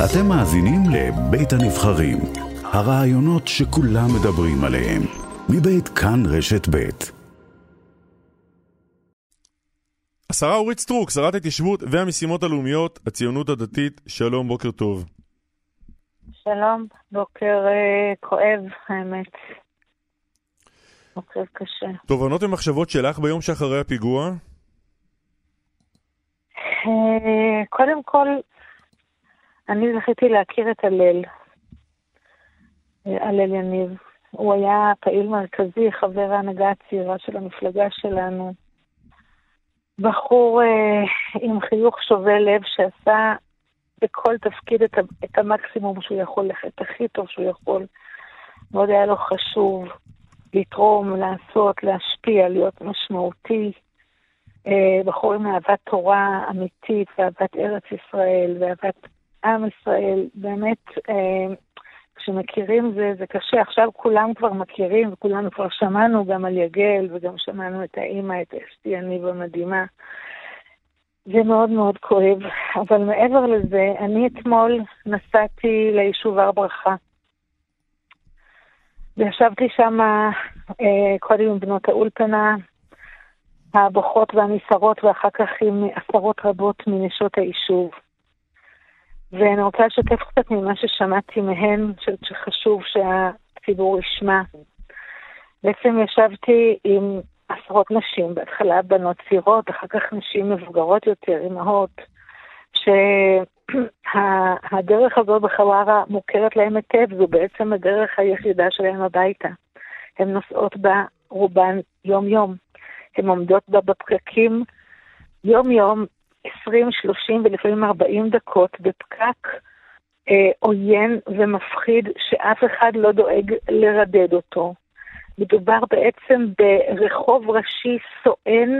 אתם מאזינים לבית הנבחרים, הרעיונות שכולם מדברים עליהם, מבית כאן רשת בית. השרה אורית סטרוק, שרת ההתיישבות והמשימות הלאומיות, הציונות הדתית, שלום, בוקר טוב. שלום, בוקר אה, כואב, האמת. בוקר קשה. תובנות ומחשבות שלך ביום שאחרי הפיגוע? אה, קודם כל, אני זכיתי להכיר את הלל, אה, הלל יניב. הוא היה פעיל מרכזי, חבר ההנהגה הצעירה של המפלגה שלנו. בחור אה, עם חיוך שובה לב שעשה בכל תפקיד את, את המקסימום שהוא יכול, את הכי טוב שהוא יכול. מאוד היה לו חשוב לתרום, לעשות, להשפיע, להיות משמעותי. אה, בחור עם אהבת תורה אמיתית, ואהבת ארץ ישראל, ואהבת עם ישראל. באמת, אה, כשמכירים זה, זה קשה. עכשיו כולם כבר מכירים, וכולנו כבר שמענו גם על יגל, וגם שמענו את האימא, את אסתי יניב המדהימה. זה מאוד מאוד כואב, אבל מעבר לזה, אני אתמול נסעתי ליישוב הר ברכה. וישבתי שם אה, קודם עם בנות האולפנה, הבוכות והנסערות, ואחר כך עם עשרות רבות מנשות היישוב. ואני רוצה לשתף קצת ממה ששמעתי מהן, שחשוב שהציבור ישמע. בעצם ישבתי עם עשרות נשים, בהתחלה בנות צעירות, אחר כך נשים מבוגרות יותר, אימהות, שהדרך הזו בחווארה מוכרת להם היטב, זו בעצם הדרך היחידה שלהם הביתה. הן נוסעות בה רובן יום-יום. הן עומדות בה בפקקים יום-יום, 20, 30 ולפעמים 40 דקות בפקק אה, עוין ומפחיד שאף אחד לא דואג לרדד אותו. מדובר בעצם ברחוב ראשי סואן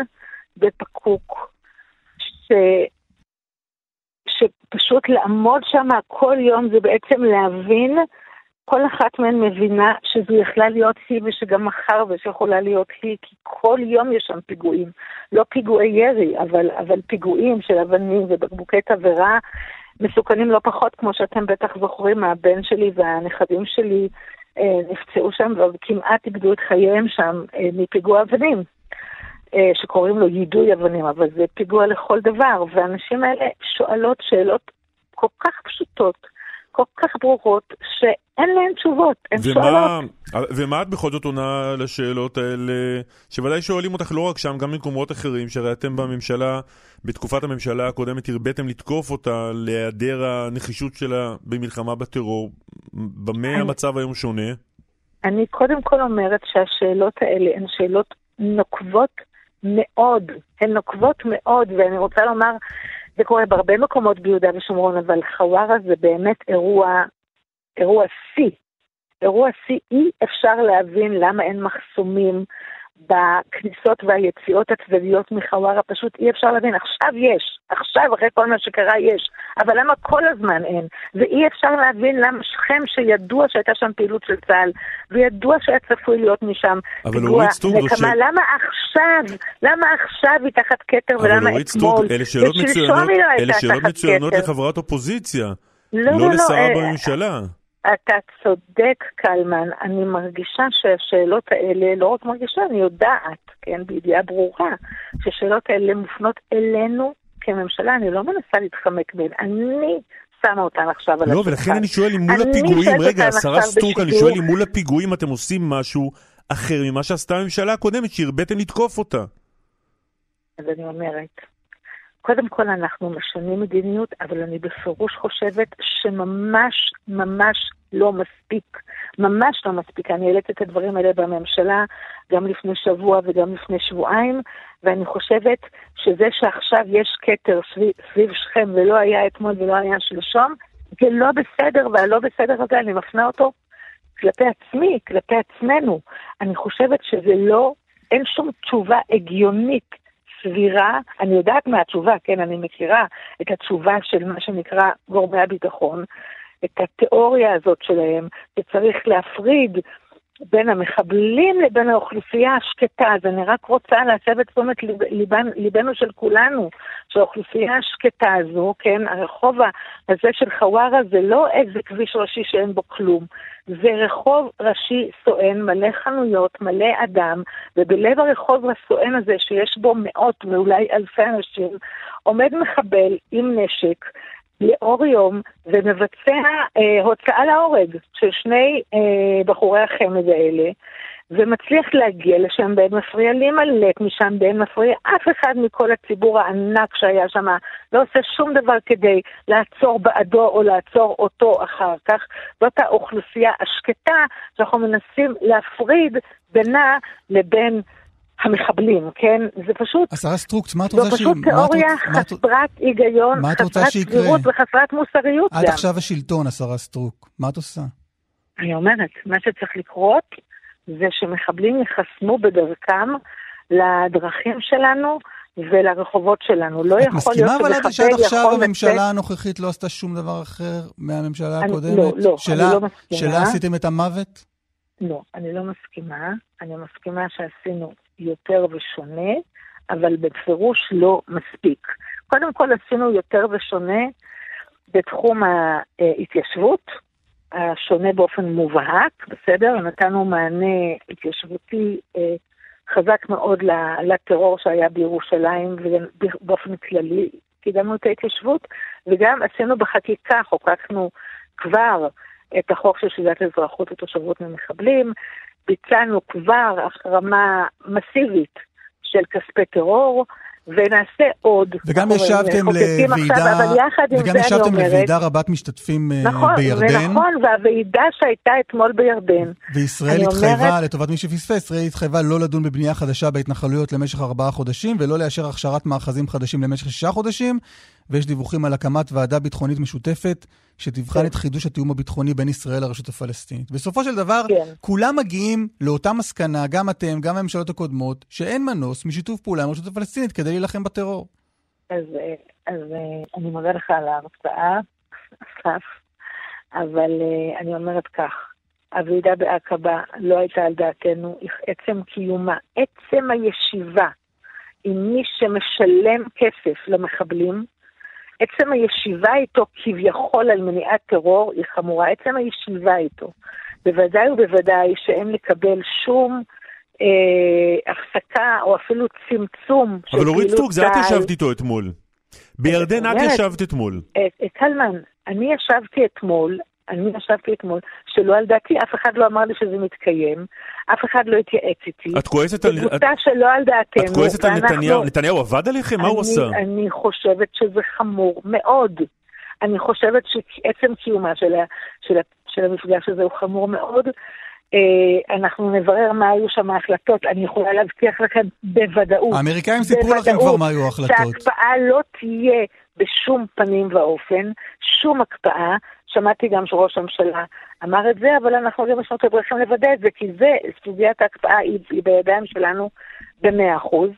ופקוק, ש... שפשוט לעמוד שם כל יום זה בעצם להבין, כל אחת מהן מבינה שזו יכלה להיות היא ושגם מחר ושיכולה להיות היא, כי כל יום יש שם פיגועים. לא פיגועי ירי, אבל, אבל פיגועים של אבנים ובקבוקי תבערה מסוכנים לא פחות, כמו שאתם בטח זוכרים, הבן שלי והנכדים שלי אה, נפצעו שם וכמעט איבדו את חייהם שם אה, מפיגוע אבנים, אה, שקוראים לו יידוי אבנים, אבל זה פיגוע לכל דבר, והאנשים האלה שואלות שאלות כל כך פשוטות, כל כך ברורות, שאין להן תשובות, הן ומה, שואלות. ומה את בכל זאת עונה לשאלות האלה, שוודאי שואלים אותך לא רק שם, גם במקומות אחרים, שהרי אתם בממשלה, בתקופת הממשלה הקודמת הרביתם לתקוף אותה להיעדר הנחישות שלה במלחמה בטרור. במה אני- המצב היום שונה? אני קודם כל אומרת שהשאלות האלה הן שאלות נוקבות מאוד, הן נוקבות מאוד, ואני רוצה לומר, זה קורה בהרבה מקומות ביהודה ושומרון, אבל חווארה זה באמת אירוע, אירוע שיא. אירוע שיא, אי אפשר להבין למה אין מחסומים בכניסות והיציאות הצדדיות מחווארה, פשוט אי אפשר להבין. עכשיו יש, עכשיו אחרי כל מה שקרה יש, אבל למה כל הזמן אין? ואי אפשר להבין למה שכם, שידוע שהייתה שם פעילות של צה"ל, וידוע שהיה צפוי להיות משם פיגוע נקמה, ש- למה עכשיו? למה עכשיו היא תחת כתר ולמה אתמול? אלה שאלות ושלשום מצוינות, היא לא אלה הייתה שאלות תחת מצוינות כתר. לחברת אופוזיציה, לא, לא לא, לא, לשרה אה, בממשלה. אתה צודק, קלמן. אני מרגישה שהשאלות האלה, לא רק מרגישה, אני יודעת, כן, בידיעה ברורה, שהשאלות האלה מופנות אלינו כממשלה, אני לא מנסה להתחמק מהן. אני שמה אותן עכשיו על לא, השולחן. ולכן אני שואל אם מול הפיגועים, רגע, השרה סטרוק, אני. שואל אם מול הפיגועים אתם עושים משהו אחר ממה שעשתה הממשלה הקודמת, שהרביתם לתקוף אותה. אז אני אומרת, קודם כל אנחנו משנים מדיניות, אבל אני בפירוש חושבת שממש ממש לא מספיק. ממש לא מספיק. אני העליתי את הדברים האלה בממשלה גם לפני שבוע וגם לפני שבועיים, ואני חושבת שזה שעכשיו יש כתר סביב, שכם ולא היה אתמול ולא היה שלשום, זה לא בסדר, והלא בסדר הזה, אני מפנה אותו כלפי עצמי, כלפי עצמנו. אני חושבת שזה לא, אין שום תשובה הגיונית סבירה, אני יודעת מה התשובה, כן, אני מכירה את התשובה של מה שנקרא גורמי הביטחון, את התיאוריה הזאת שלהם, שצריך להפריד בין המחבלים לבין האוכלוסייה השקטה. אז אני רק רוצה להסב את תשומת ליבנו של כולנו, שהאוכלוסייה השקטה הזו, כן, הרחוב הזה של חווארה זה לא איזה כביש ראשי שאין בו כלום. זה רחוב ראשי סואן, מלא חנויות, מלא אדם, ובלב הרחוב הסואן הזה, שיש בו מאות ואולי אלפי אנשים, עומד מחבל עם נשק, לאור יום ומבצע אה, הוצאה להורג של שני אה, בחורי החמד האלה, ומצליח להגיע לשם באין מפריע, להימלט משם באין מפריע. אף אחד מכל הציבור הענק שהיה שם לא עושה שום דבר כדי לעצור בעדו או לעצור אותו אחר כך. זאת האוכלוסייה השקטה שאנחנו מנסים להפריד בינה לבין... המחבלים, כן? זה פשוט... השרה סטרוק, מה את רוצה ש... זו פשוט תיאוריה חסרת היגיון, חסרת סבירות וחסרת מוסריות עד עכשיו השלטון, השרה סטרוק. מה את עושה? אני אומרת, מה שצריך לקרות זה שמחבלים ייחסמו בדרכם לדרכים שלנו ולרחובות שלנו. לא יכול להיות שמחבל יכול... את מסכימה אבל שעד עכשיו הממשלה הנוכחית לא עשתה שום דבר אחר מהממשלה הקודמת? לא, לא, אני לא מסכימה. שלה עשיתם את המוות? לא, אני לא מסכימה. אני מסכימה שעשינו יותר ושונה, אבל בפירוש לא מספיק. קודם כל עשינו יותר ושונה בתחום ההתיישבות, השונה באופן מובהק, בסדר? נתנו מענה התיישבותי אה, חזק מאוד לטרור שהיה בירושלים ובאופן כללי קידמנו את ההתיישבות, וגם עשינו בחקיקה, חוקקנו כבר את החוק של שלילת אזרחות ותושבות ממחבלים, ביצענו כבר החרמה מסיבית של כספי טרור, ונעשה עוד. וגם ישבתם לוועידה, וגם ישבתם לוועידה רבת משתתפים אה, נכון, בירדן. נכון, והוועידה שהייתה אתמול בירדן. וישראל התחייבה, אומרת... לטובת מי שפספס, ישראל התחייבה לא לדון בבנייה חדשה בהתנחלויות למשך ארבעה חודשים, ולא לאשר הכשרת מאחזים חדשים למשך שישה חודשים, ויש דיווחים על הקמת ועדה ביטחונית משותפת שתבחן כן. את חידוש התיאום הביטחוני בין ישראל לרשות הפלסטינית. בסופו של דבר, כן. כולם מגיעים לאותה מסקנה, גם אתם, גם הממשלות הקודמות, שאין מנוס משיתוף פעולה עם הרשות הפלסטינית כדי להילחם בטרור. אז, אז אני מודה לך על ההרצאה, אסף, אבל אה, אני אומרת כך, הוועידה בעקבה לא הייתה על דעתנו, עצם קיומה, עצם הישיבה עם מי שמשלם כסף למחבלים, עצם הישיבה איתו כביכול על מניעת טרור היא חמורה, עצם הישיבה איתו. בוודאי ובוודאי שאין לקבל שום אה, הפסקה או אפילו צמצום של פעילות צה"ל. אבל אורית סטרוק, זה את ישבת איתו אתמול. בירדן את ישבת אתמול. אה, אה, קלמן, אני ישבתי אתמול אני ישבתי אתמול, שלא על דעתי, אף אחד לא אמר לי שזה מתקיים, אף אחד לא התייעץ איתי. את כועסת על... זה שלא על דעתנו. את כועסת על נתניהו? נתניהו עבד עליכם? מה הוא עשה? אני חושבת שזה חמור מאוד. אני חושבת שעצם קיומה של, ה, של, ה, של המפגש הזה הוא חמור מאוד. אה, אנחנו נברר מה היו שם ההחלטות, אני יכולה להבטיח לכם בוודאות. האמריקאים סיפרו לכם כבר מה היו ההחלטות. שהקפאה לא תהיה בשום פנים ואופן, שום הקפאה. שמעתי גם שראש הממשלה אמר את זה, אבל אנחנו גם יש לנו הדרכים לוודא את זה, כי זה, סוגיית ההקפאה היא, היא בידיים שלנו במאה אחוז,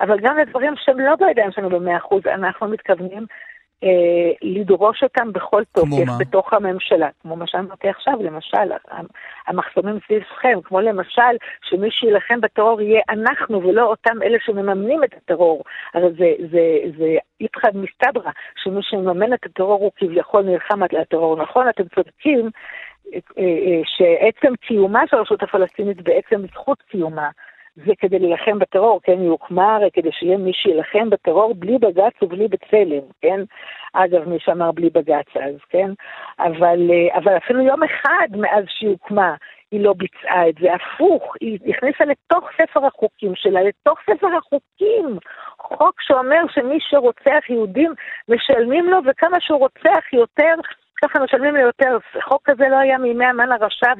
אבל גם לדברים שהם לא בידיים שלנו במאה אחוז, אנחנו מתכוונים לדרוש אותם בכל תוקף בתוך הממשלה, כמו מה שאמרתי עכשיו, למשל, המחסומים סביב שכם, כמו למשל, שמי שילחם בטרור יהיה אנחנו ולא אותם אלה שמממנים את הטרור. הרי זה, זה, זה איפכא מסתברא, שמי שמממן את הטרור הוא כביכול נלחם על הטרור. נכון, אתם צודקים. אה, אה, שעצם קיומה של הרשות הפלסטינית בעצם זכות קיומה זה כדי להילחם בטרור, כן, היא הוקמה הרי כדי שיהיה מי שילחם בטרור בלי בג"ץ ובלי בצלם, כן? אגב, מי שאמר בלי בג"ץ אז, כן? אבל, אה, אבל אפילו יום אחד מאז שהיא הוקמה, היא לא ביצעה את זה, הפוך, היא הכניסה לתוך ספר החוקים שלה, לתוך ספר החוקים, חוק שאומר שמי שרוצח יהודים משלמים לו, וכמה שהוא רוצח יותר, ככה משלמים לי יותר. חוק כזה לא היה מימי המן הרשע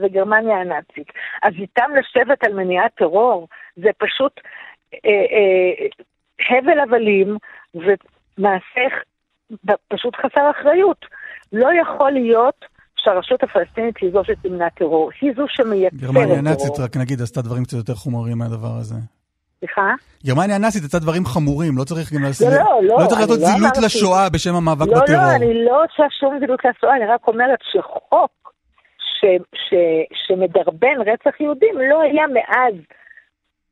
וגרמניה הנאצית. אז איתם לשבת על מניעת טרור, זה פשוט אה, אה, הבל הבלים ומעשה פשוט חסר אחריות. לא יכול להיות שהרשות הפלסטינית היא זו שתמנע טרור, היא זו שמייצרת טרור. גרמניה הנאצית, רק נגיד, עשתה דברים קצת יותר חומרים מהדבר הזה. סליחה? גרמניה הנאצית עשתה דברים חמורים, לא צריך גם לעשות... לא, לא, לא. לא צריך לעשות לא זילות לא לשואה בשם המאבק לא, בטרור. לא, לא, אני לא עושה שום זילות לשואה, אני רק אומרת שחוק ש, ש, שמדרבן רצח יהודים לא היה מאז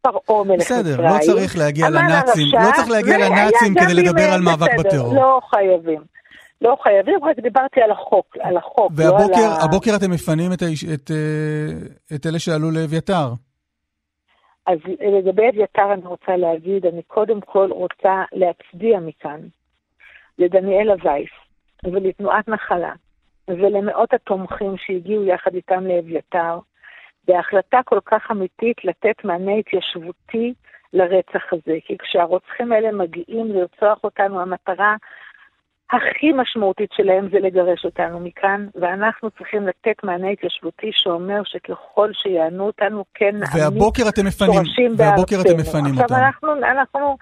פרעה מלך מצרים. בסדר, לא צריך להגיע לנאצים, לא צריך להגיע לנאצים כדי לדבר על מאבק בטרור. לא חייבים. לא חייבים, רק דיברתי על החוק, על החוק, והבוקר, לא על ה... הבוקר אתם מפנים את, האיש, את, את אלה שעלו לאביתר. אז לגבי אביתר אני רוצה להגיד, אני קודם כל רוצה להצדיע מכאן לדניאלה וייס ולתנועת נחלה ולמאות התומכים שהגיעו יחד איתם לאביתר, בהחלטה כל כך אמיתית לתת מענה התיישבותי לרצח הזה. כי כשהרוצחים האלה מגיעים לרצוח אותנו, המטרה הכי משמעותית שלהם זה לגרש אותנו מכאן, ואנחנו צריכים לתת מענה התיישבותי שאומר שככל שיענו אותנו, כן נעמיד והבוקר אתם מפנים, והבוקר אתם מפנים עכשיו אותם. אנחנו, אנחנו,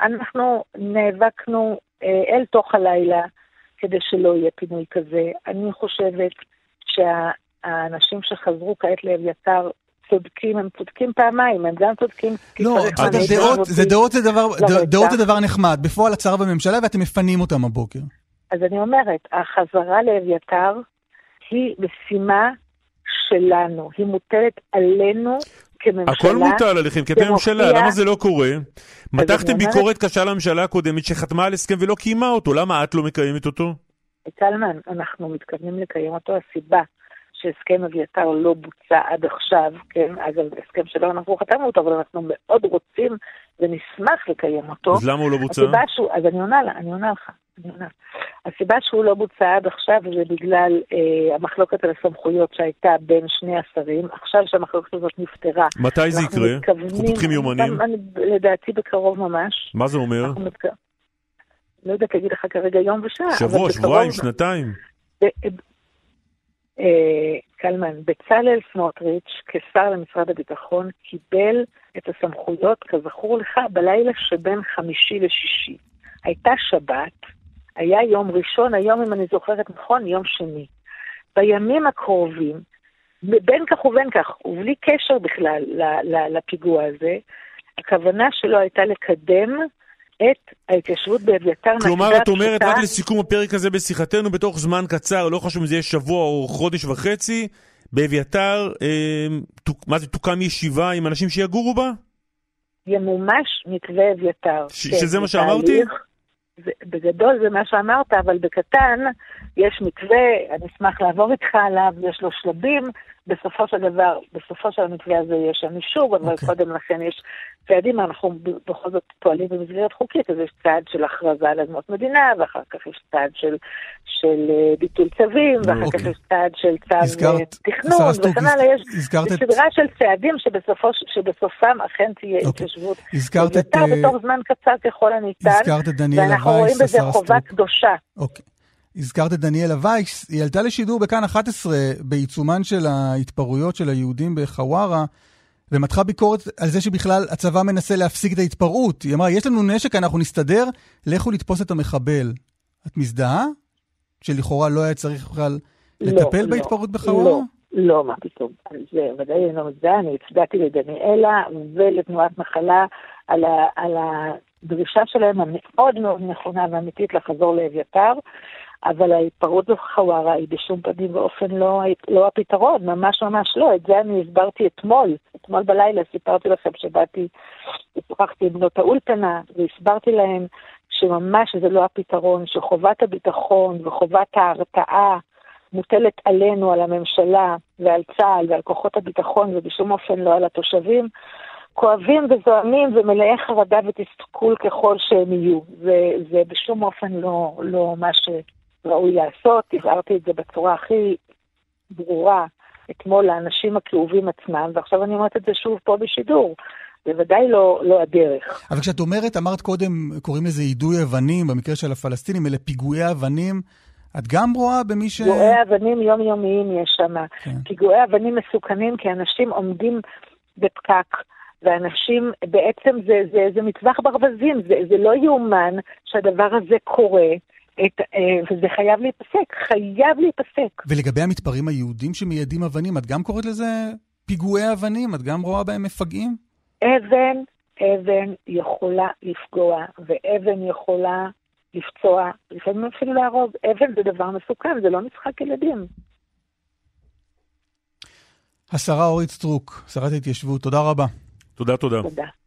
אנחנו נאבקנו אה, אל תוך הלילה כדי שלא יהיה פינוי כזה. אני חושבת שהאנשים שחזרו כעת לאביתר צודקים, הם צודקים פעמיים, הם גם צודקים כי לא, צריך דעות, זה. דעות זה דבר. דעות זה דבר נחמד. בפועל הצער בממשלה ואתם מפנים אותם הבוקר. אז אני אומרת, החזרה לאביתר היא משימה שלנו, היא מוטלת עלינו כממשלה. הכל מוטל עליכם, כי אתם זה ממשלה, מופיע- למה זה לא קורה? מתחתם ביקורת קשה לממשלה הקודמת שחתמה על הסכם ולא קיימה אותו, למה את לא מקיימת אותו? טלמן, אנחנו מתכוונים לקיים אותו. הסיבה שהסכם אביתר לא בוצע עד עכשיו, כן, אגב, הסכם שלא אנחנו חתמנו אותו, אבל אנחנו מאוד רוצים ונשמח לקיים אותו. אז למה הוא לא בוצע? שהוא, אז אני עונה לה, אני עונה לך, אני עונה. הסיבה שהוא לא בוצע עד עכשיו זה בגלל אה, המחלוקת על הסמכויות שהייתה בין שני השרים. עכשיו שהמחלוקת הזאת נפתרה. מתי זה יקרה? אנחנו פותחים יומנים. אני- אני- לדעתי בקרוב ממש. מה זה אומר? מתכ... לא יודעת להגיד לך כרגע יום ושעה, שבוע, שבועיים, שנתיים? קלמן, בצלאל סמוטריץ', כשר למשרד הביטחון, קיבל את הסמכויות, כזכור לך, בלילה שבין חמישי לשישי. הייתה שבת, היה יום ראשון, היום, אם אני זוכרת נכון, יום שני. בימים הקרובים, בין כך ובין כך, ובלי קשר בכלל לפיגוע הזה, הכוונה שלו הייתה לקדם את ההתיישבות באביתר. כלומר, את אומרת, רק לסיכום הפרק הזה בשיחתנו, בתוך זמן קצר, לא חשוב אם זה יהיה שבוע או חודש וחצי, באביתר, אה, תוק- מה זה, תוקם ישיבה עם אנשים שיגורו בה? ימומש מתווה אביתר. ש- כן, שזה זה מה שאמרתי? זה, בגדול זה מה שאמרת, אבל בקטן יש מתווה, אני אשמח לעבור איתך עליו, יש לו שלבים. בסופו של דבר, בסופו של המתווה הזה יש שם אישור, אבל אוקיי. קודם לכן יש צעדים, אנחנו בכל זאת פועלים במסגרת חוקית, אז יש צעד של הכרזה על אדמות מדינה, ואחר כך יש צעד של, של אה, ביטול צווים, ואחר כך אוקיי. יש צעד של צו אה, הזכרת- תכנון, וכן הלאה, יש הזכרת את- סדרה של צעדים שבסופו, שבסופם אכן תהיה אוקיי. התיישבות. הזכרת את, יותר אה, בתוך זמן קצר ככל הניתן, הזכרת את דניאלה ואנחנו רואים בזה חובה. קדושה. אוקיי. הזכרת את דניאלה וייס, היא עלתה לשידור בכאן 11 בעיצומן של ההתפרעויות של היהודים בחווארה, ומתחה ביקורת על זה שבכלל הצבא מנסה להפסיק את ההתפרעות. היא אמרה, יש לנו נשק, אנחנו נסתדר, לכו לתפוס את המחבל. את מזדהה? שלכאורה לא היה צריך בכלל לטפל לא, בהתפרעות לא, בחווארה? לא, לא, מה פתאום. זה ודאי אני לא מזדהה, אני הצדעתי לדניאלה ולתנועת נחלה על, ה, על הדרישה שלהם המאוד מאוד נכונה ואמיתית לחזור לאביתר, אבל ההתפרעות בחווארה היא בשום פנים ואופן לא, לא הפתרון, ממש ממש לא. את זה אני הסברתי אתמול, אתמול בלילה סיפרתי לכם שבאתי, שוחחתי עם בנות האולפנה והסברתי להם שממש זה לא הפתרון, שחובת הביטחון וחובת ההרתעה מוטלת עלינו, על הממשלה ועל צה"ל ועל כוחות הביטחון ובשום אופן לא על התושבים, כואבים וזועמים ומלאי חרדה ותסתכול ככל שהם יהיו. זה, זה בשום אופן לא, לא מה שראוי לעשות, הבהרתי את זה בצורה הכי ברורה אתמול לאנשים הכאובים עצמם, ועכשיו אני אומרת את זה שוב פה בשידור. בוודאי לא, לא הדרך. אבל כשאת אומרת, אמרת קודם, קוראים לזה יידוי אבנים, במקרה של הפלסטינים, אלה פיגועי אבנים. את גם רואה במי ש... פיגועי אבנים יומיומיים יש שם. כן. פיגועי אבנים מסוכנים כי אנשים עומדים בפקק, ואנשים, בעצם זה, זה, זה מטווח ברווזים, זה, זה לא יאומן שהדבר הזה קורה, את, אה, וזה חייב להיפסק, חייב להיפסק. ולגבי המתפרעים היהודים שמיידים אבנים, את גם קוראת לזה פיגועי אבנים? את גם רואה בהם מפגעים? אבן, אבן יכולה לפגוע, ואבן יכולה לפצוע, לפעמים אפילו להרוג. אבן זה דבר מסוכן, זה לא משחק ילדים. השרה אורית סטרוק, שרת ההתיישבות, תודה רבה. תודה, תודה. תודה.